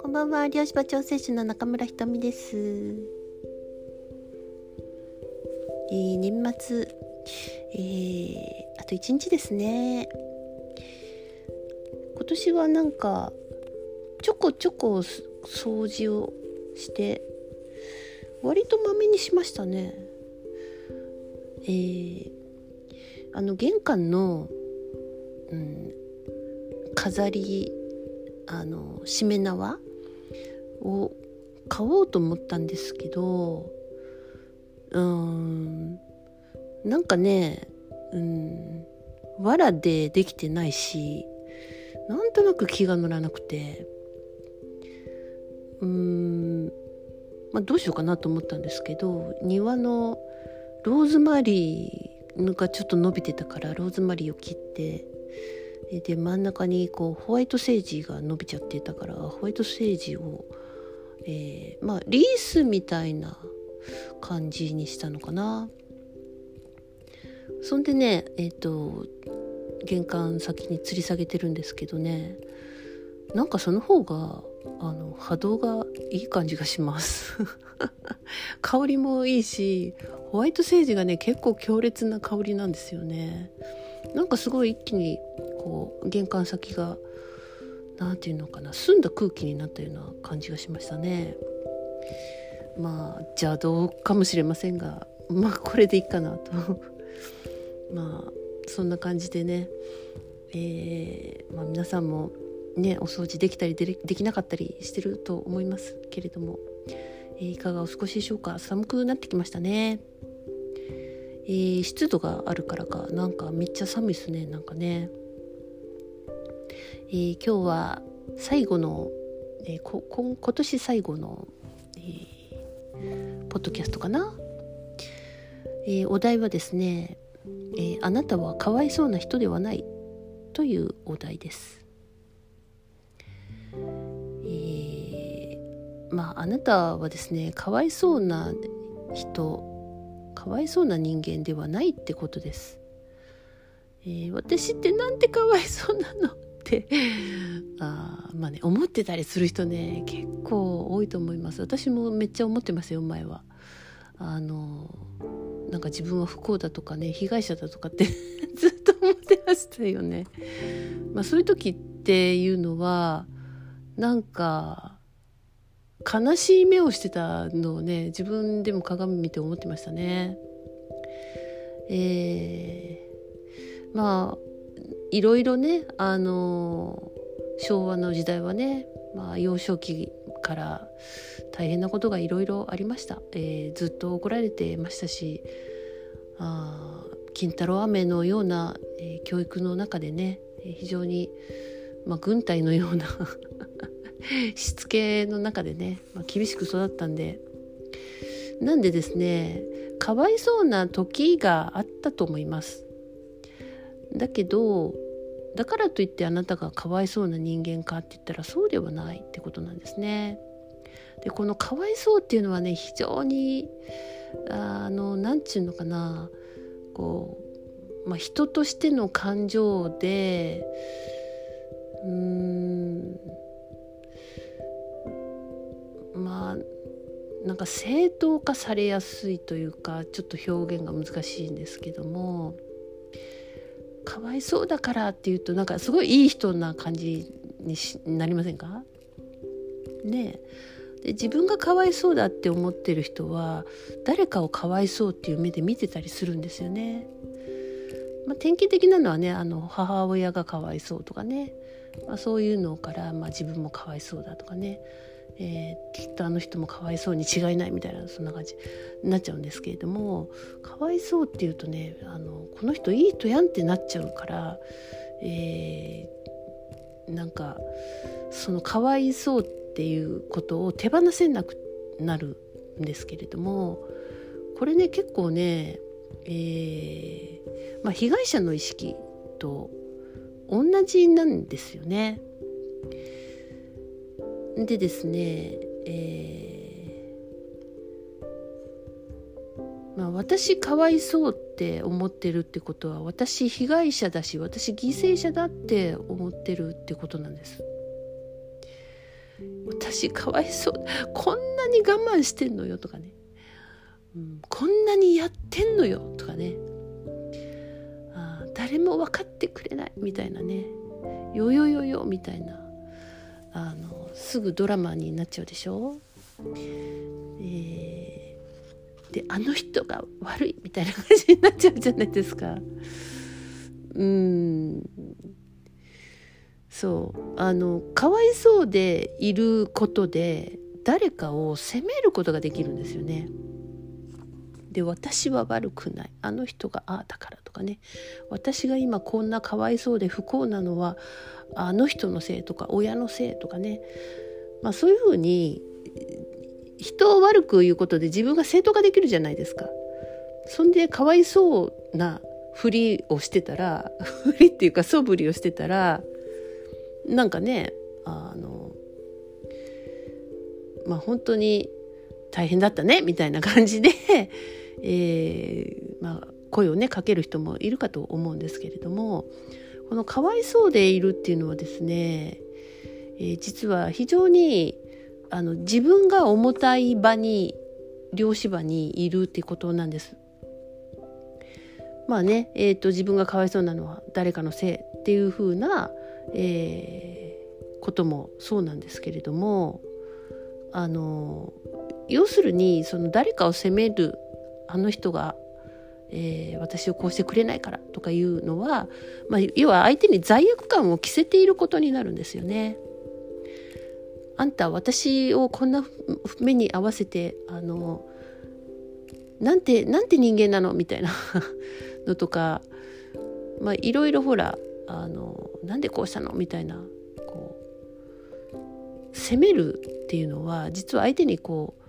こんばんは漁師場調整士の中村ひとみです、えー、年末、えー、あと1日ですね。今年はなんかちょこちょこ掃除をして割とまめにしましたね。えー、あの玄関の、うん、飾りあのしめ縄を買おうと思ったんですけどうんなんかねうん藁でできてないしなんとなく気が乗らなくてうんまあどうしようかなと思ったんですけど庭のローズマリーがちょっと伸びてたからローズマリーを切ってで真ん中にこうホワイトセージが伸びちゃってたからホワイトセージを、えー、まあリースみたいな感じにしたのかな。そんでねえっ、ー、と玄関先に吊り下げてるんですけどねなんかその方があの波動がいい感じがします。香りもいいしホワイトセージがね結構強烈な香りなんですよね。なんかすごい一気にこう玄関先が何て言うのかな澄んだ空気になったような感じがしましたね。まあ邪道かもしれませんがまあこれでいいかなと。まあそんな感じでね。えー、まあ、皆さんもねお掃除できたりできなかったりしてると思いますけれども、えー、いかがお過ごしでしょうか？寒くなってきましたね、えー、湿度があるからか。なんかめっちゃ寒いですね。なんかね、えー、今日は最後の、えここ今年最後の、えポッドキャストかな、えお題はですね、えあなたはかわいそうな人ではないというお題です。えまああなたはですねかわいそうな人かわいそうな人間ではないってことです。えー、私ってなんてかわいそうなのってあまあね思ってたりする人ね結構多いと思います。私もめっちゃ思ってますよ前は。あのなんか自分は不幸だとかね被害者だとかって ずっと思ってましたよね。まあそういう時っていうのはなんか悲しい目をしてたのをね自分でも鏡見て思ってましたね。えー、まあいろいろねあの昭和の時代はね、まあ、幼少期から大変なことがいろいろありました、えー、ずっと怒られてましたしあ金太郎飴のような、えー、教育の中でね非常に、まあ、軍隊のようなしつけの中でね、まあ、厳しく育ったんで。なんでですねかわいそうな時があったと思います。だけどだからといってあなたがかわいそうな人間かって言ったらそうではないってことなんですね。でこのかわいそうっていうのはね非常にあの何て言うのかなこう、まあ、人としての感情でうーんまあなんか正当化されやすいというかちょっと表現が難しいんですけどもかわいそうだからっていうとなんかすごいいい人な感じになりませんか？ねで自分がかわいそうだって思ってる人は誰かをかわいそうっていう目で見てたりするんですよね。まあ、典型的なのはねあの母親がかわいそうとかね、まあ、そういうのから、まあ、自分もかわいそうだとかね。えー、きっとあの人もかわいそうに違いないみたいなそんな感じになっちゃうんですけれどもかわいそうっていうとねあのこの人いい人やんってなっちゃうから、えー、なんかそのかわいそうっていうことを手放せなくなるんですけれどもこれね結構ね、えーまあ、被害者の意識と同じなんですよね。でですね、えまあ、私かわいそうって思ってるってことは私被害者だし私犠牲者だって思ってるってことなんです。私かわいそうこんなに我慢してんのよとかね、うん、こんなにやってんのよとかね。あ誰も分かってくれないみたいなね。よよよよみたいな。あのすぐドラマになっちゃうでしょ、えー、であの人が悪いみたいな感じになっちゃうじゃないですか。うん。そう。あのかわいそうでいることで誰かを責めることができるんですよね。で私は悪くない。あの人がああだからとかね。私が今こんなかわいそうで不幸なのはあの人のせいとか親のせいとかね、まあ、そういうふうに人を悪く言うことで自分が正当化できるじゃないですか。そんでかわいそうなふりをしてたら ふりっていうか素振りをしてたらなんかねあのまあ本当に大変だったねみたいな感じで、えー、まあ、声をねかける人もいるかと思うんですけれどもこのかわいそうでいるっていうのはですね、えー、実は非常にあの自分が重たい場に漁師場にいるっていうことなんです。まあね、えーと、自分がかわいそうなのは誰かのせいっていうふうな、えー、こともそうなんですけれどもあの要するにその誰かを責めるあの人が、えー、私をこうしてくれないからとかいうのは、まあ、要は相手に罪悪感を着せていることになるんですよね。あんた私をこんな目に合わせてあのなんてなんて人間なのみたいな のとかまあいろいろほらあのなんでこうしたのみたいなこう責めるっていうのは実は相手にこう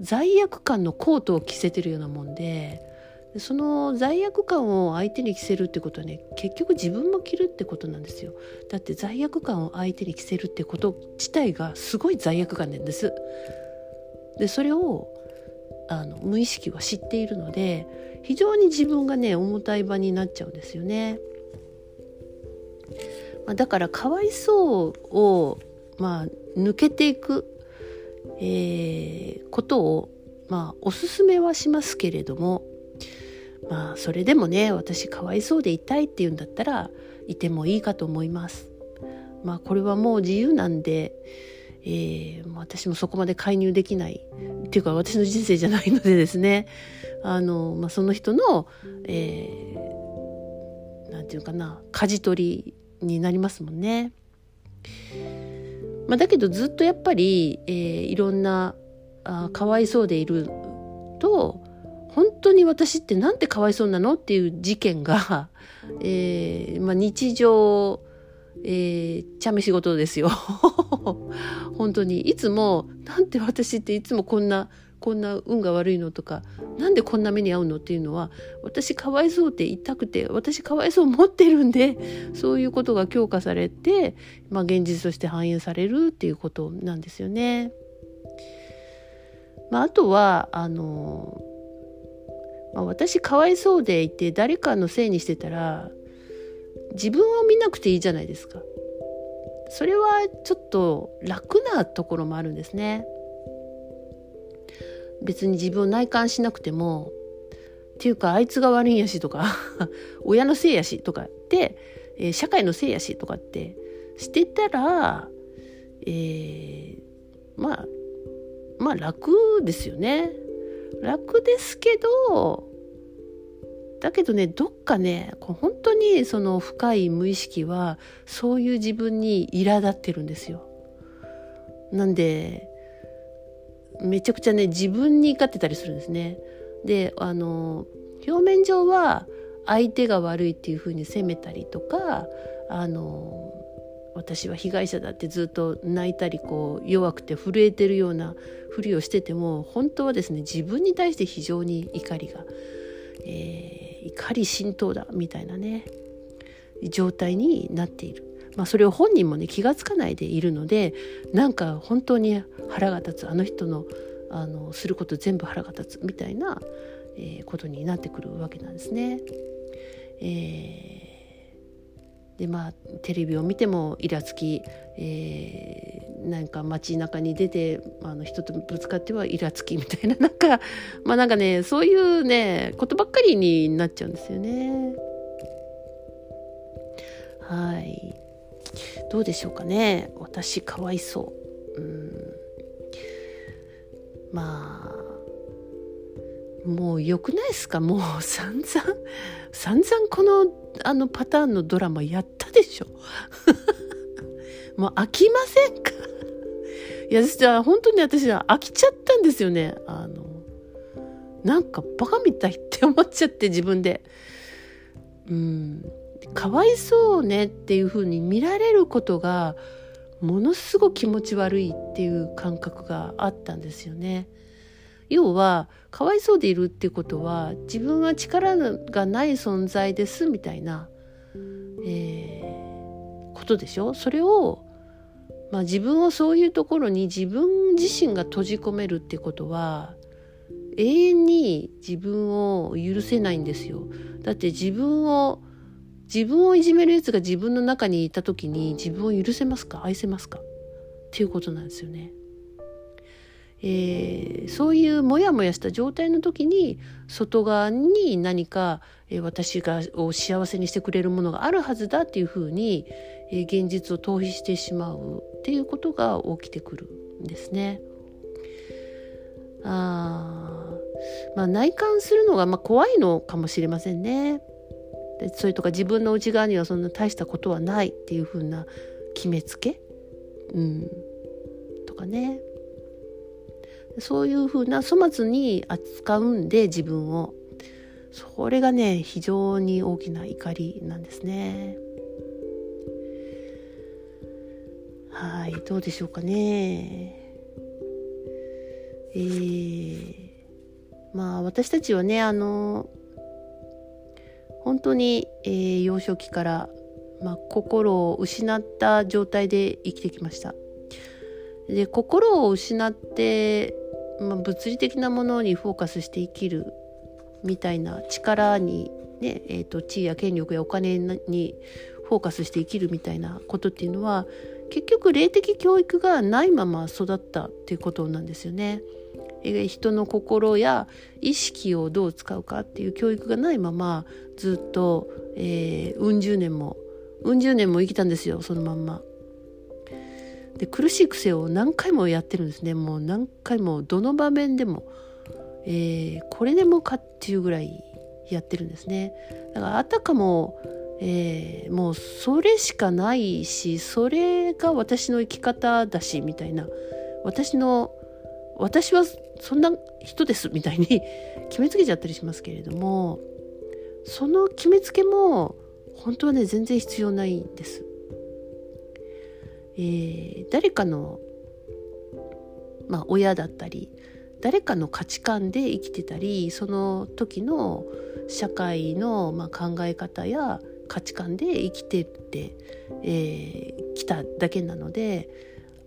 罪悪感のコートを着せてるようなもんでその罪悪感を相手に着せるってことはね結局自分も着るってことなんですよ。だって罪悪感を相手に着せるってこと自体がすごい罪悪感なんです。でそれをあの無意識は知っているので非常に自分がね重たい場になっちゃうんですよね、まあ、だからかわいそうをまあ抜けていくえー、ことを、まあ、おすすめはしますけれども、まあ、それでもね、私かわいそうでいたいっていうんだったら、いてもいいかと思います。まあ、これはもう自由なんで、えー、私もそこまで介入できないっていうか私の人生じゃないのでですね あの、まあ、その人の、えー、なんていうかな舵取りになりますもんね。まあ、だけどずっとやっぱり、えー、いろんなあかわいそうでいると本当に私ってなんてかわいそうなのっていう事件が、えーまあ、日常、えー、茶飯事ですよ 本当にいつもなんて私っていつもこんなこんな運が悪いのとかなんでこんな目に遭うのっていうのは私かわいそうって言いたくて私かわいそう思ってるんでそういうことが強化されて、まあ、現実として反映されるっていうことなんですよね。まあ、あとはあの、まあ、私かわいそうでいて誰かのせいにしてたら自分を見なくていいじゃないですか。それはちょっと楽なところもあるんですね。別に自分を内観しなくてもっていうかあいつが悪いんやしとか 親のせいやしとかって、えー、社会のせいやしとかってしてたら、えー、まあまあ楽ですよね楽ですけどだけどねどっかね本当にその深い無意識はそういう自分に苛立ってるんですよ。なんでめちゃくちゃね自分に怒ってたりするんですね。であの表面上は相手が悪いっていうふうに責めたりとかあの私は被害者だってずっと泣いたりこう弱くて震えてるようなふりをしてても本当はですね自分に対して非常に怒りが、えー、怒り浸透だみたいなね状態になっている。まあ、それを本人もね気が付かないでいるのでなんか本当に腹が立つあの人のあのすること全部腹が立つみたいなえー、ことになってくるわけなんですね。えー、でまあテレビを見てもイラつき、えー、なんか街中に出てあの人とぶつかってはイラつきみたいな なんかまあなんかねそういうねことばっかりになっちゃうんですよね。はい。どうでしょうかね。私かわいそう。うん。まあもう良くないですか？もう散々散々このあのパターンのドラマやったでしょ。もう飽きませんか？いや実は本当に私は飽きちゃったんですよね。あのなんかバカみたいって思っちゃって自分で。うん。かわいそうねっていう風に見られることがものすごく気持ち悪いっていう感覚があったんですよね。要はかわいそうでいるってことは自分は力がない存在ですみたいな、えー、ことでしょ？それを、まあ、自分をそういうところに自分自身が閉じ込めるってことは永遠に自分を許せないんですよ。だって自分を自分をいじめるやつが自分の中にいた時に自分を許せますか？愛せますか？っていうことなんですよね。えー、そういうモヤモヤした状態の時に外側に何か、えー、私がを幸せにしてくれるものがあるはずだっていうふうに、えー、現実を逃避してしまうっていうことが起きてくるんですね。あまあ内観するのがまあ怖いのかもしれませんね。でそれとか自分の内側にはそんな大したことはないっていうふうな決めつけ、うん、とかね。そういうふうな粗末に扱うんで自分を。それがね非常に大きな怒りなんですね。はいどうでしょうかね。えー、まあ私たちはねあの本当に、えー、幼少期から、まあ、心を失った状態で生きてきました。で心を失ってまあ、物理的なものにフォーカスして生きるみたいな力にね、えーと、地位や権力やお金にフォーカスして生きるみたいなことっていうのは結局霊的教育がないまま育ったっていうことなんですよね。人の心や意識をどう使うかっていう教育がないままずっと、うん十年もうん十年も生きたんですよそのまんま。で苦しい癖を何回もやってるんですね。もう何回もどの場面でも、えー、これでもかっていうぐらいやってるんですね。だからあたかも、えー、もうそれしかないしそれが私の生き方だしみたいな。私の私はそんな人ですみたいに 決めつけちゃったりしますけれどもその決めつけも本当はね全然必要ないんです。えー、誰かの、まあ、親だったり誰かの価値観で生きてたりその時の社会の、まあ、考え方や価値観で生きてってき、えー、ただけなので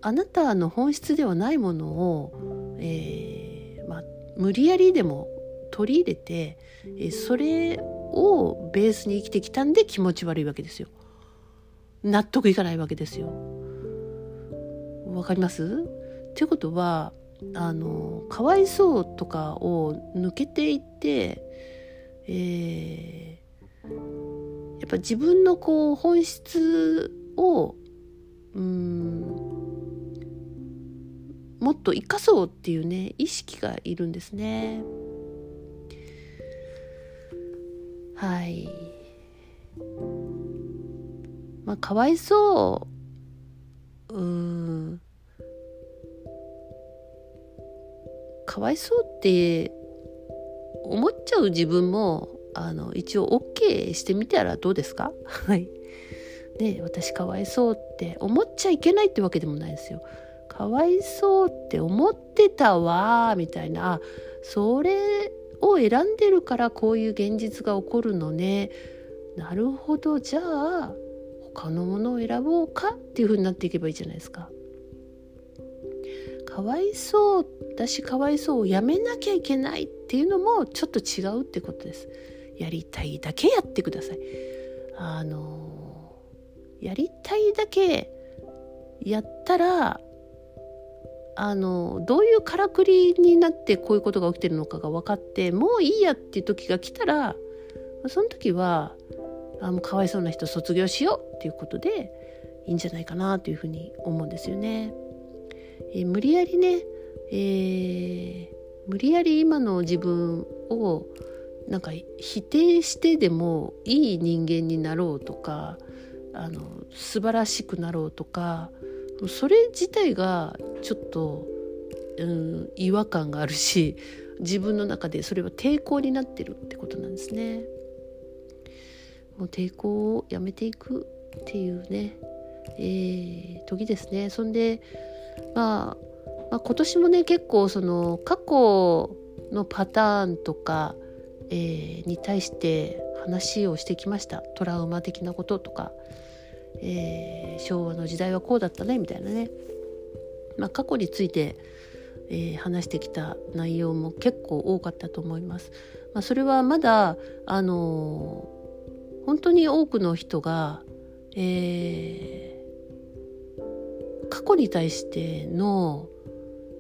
あなたの本質ではないものを、えーまあ、無理やりでも取り入れて、えー、それをベースに生きてきたんで気持ち悪いわけですよ。納得いかないわけですよ。わかります？っていうことはあのかわいそうとかを抜けていって、えー、やっぱ自分のこう本質をうんもっと生かそうっていうね意識がいるんですね。はい。まあかわいそううんかわいそうって思っちゃう自分もあの一応 OK してみたらどうですか？はい。ね私かわいそうって思っちゃいけないってわけでもないですよ。かわいそうって思ってたわみたいなあそれを選んでるからこういう現実が起こるのねなるほどじゃあ他のものを選ぼうかっていう風になっていけばいいじゃないですか。かかわいそうだしかわいそうをやめなきゃいけないっていうのもちょっと違うってことです。やりたいだけやってください。あのやりたいだけやったらあのどういうからくりになってこういうことが起きてるのかが分かってもういいやっていう時が来たらその時はあもうかわいそうな人卒業しようっていうことでいいんじゃないかなというふうに思うんですよね。えー、無理やりね、えー、無理やり今の自分をなんか否定してでもいい人間になろうとかあの素晴らしくなろうとかそれ自体がちょっと、うん、違和感があるし自分の中でそれは抵抗になってるってことなんですね。もう抵抗をやめていくっていうね、えー、時ですね。そんで、まあ、まあ、今年もね結構その過去のパターンとか、えー、に対して話をしてきましたトラウマ的なこととか、えー、昭和の時代はこうだったねみたいなね、まあ、過去について、えー、話してきた内容も結構多かったと思います。まあ、それはまだあの本当に多くの人が、えー、過去に対しての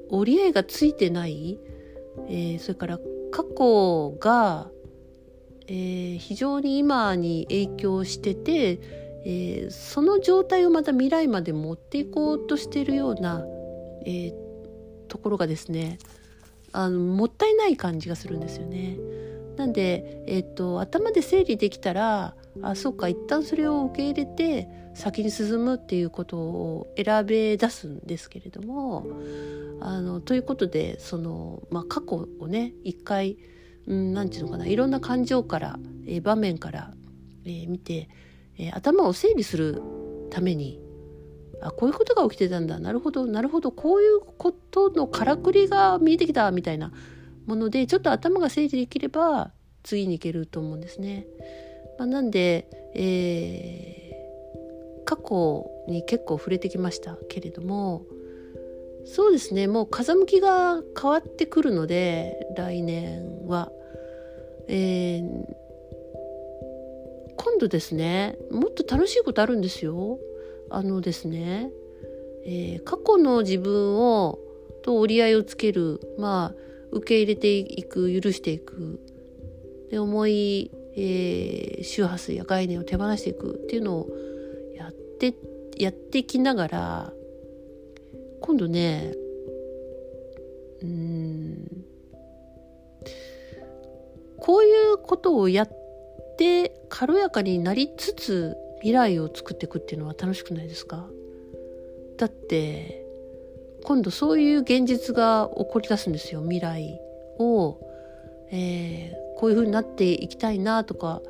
折り合いがついてない、えー、それから過去が、えー、非常に今に影響してて、えー、その状態をまた未来まで持っていこうとしているような、え、ところがですねあのもったいない感じがするんですよね。なんで、えーと、頭で整理できたらあそうか一旦それを受け入れて先に進むっていうことを選べ出すんですけれどもあのということでその、まあ、過去をね一回何、ん、て言うのかないろんな感情から、えー、場面から、えー、見て、えー、頭を整理するためにあこういうことが起きてたんだなるほどなるほどこういうことのからくりが見えてきたみたいなものでちょっと頭が整理できれば次に行けると思うんですね。まあ、なんで、えー、過去に結構触れてきましたけれどもそうですねもう風向きが変わってくるので来年は、えー、今度ですねもっと楽しいことあるんですよ。あのですね、えー、過去の自分をと折り合いをつけるまあ受け入れていく許していくで重い、えー、周波数や概念を手放していくっていうのをってやってきながら今度ねうんこういうことをやって軽やかになりつつ未来を作っていくっていうのは楽しくないですか？だって今度そういう現実が起こり出すんですよ未来を、えー、こういう風になっていきたいなとか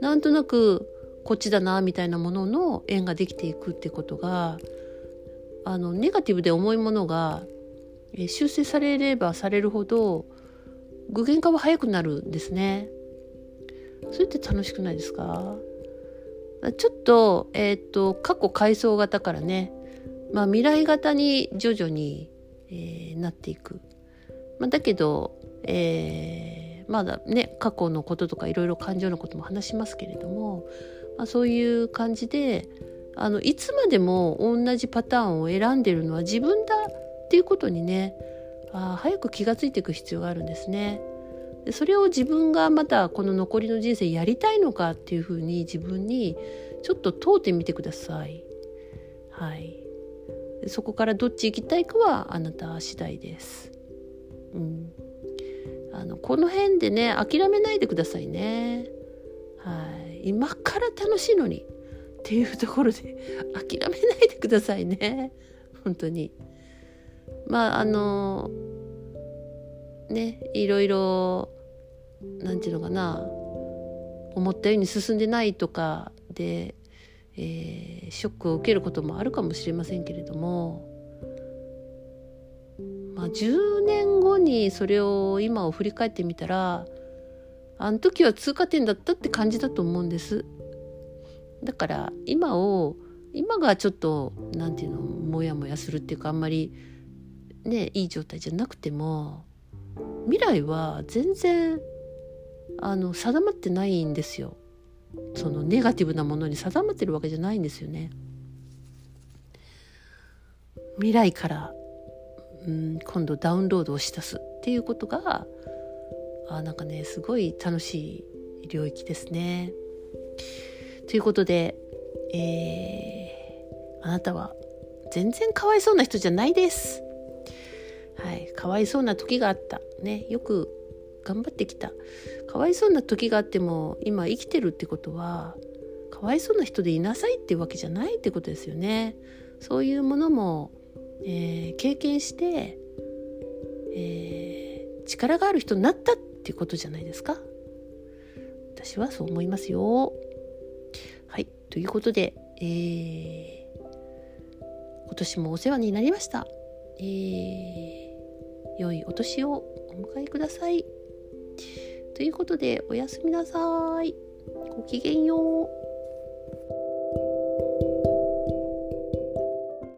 なんとなくこっちだなみたいなものの縁ができていくってことがあのネガティブで重いものが、修正されればされるほど具現化は早くなるんですね。それって楽しくないですか？ちょっと,、えーと過去回想型からねまあ、未来型に徐々に、えー、なっていく。まあ、だけど、えー、まだね過去のこととかいろいろ感情のことも話しますけれども、まあ、そういう感じであのいつまでも同じパターンを選んでるのは自分だっていうことにねあ早く気が付いていく必要があるんですね。でそれを自分がまたこの残りの人生やりたいのかっていうふうに自分にちょっと問うてみてください。はい。そこからどっち行きたいかはあなた次第です。うん、あのこの辺でね諦めないでくださいね。はい、今から楽しいのにっていうところで諦めないでくださいね。本当に。まああのねいろいろなんていうのかな。思ったように進んでないとかでえー、ショックを受けることもあるかもしれませんけれども、まあ、10年後にそれを今を振り返ってみたらあの時は通過点だったって感じだと思うんです。だから今を今がちょっと何て言うのモヤモヤするっていうかあんまりねいい状態じゃなくても未来は全然あの定まってないんですよ。そのネガティブなものに定まってるわけじゃないんですよね。未来からうん今度ダウンロードをし出すっていうことがあなんかねすごい楽しい領域ですね。ということで、えー、あなたは全然かわいそうな人じゃないです。はい、かわいそうな時があった。ね、よく頑張ってきた。かわいそうな時があっても今生きてるってことはかわいそうな人でいなさいっていうわけじゃないってことですよね。そういうものもえー、経験して、えー、力がある人になったっていうことじゃないですか？私はそう思いますよ。はい。ということで、えー、今年もお世話になりました、えー、良いお年をお迎えください。ということでおやすみなさい。ごきげんよう。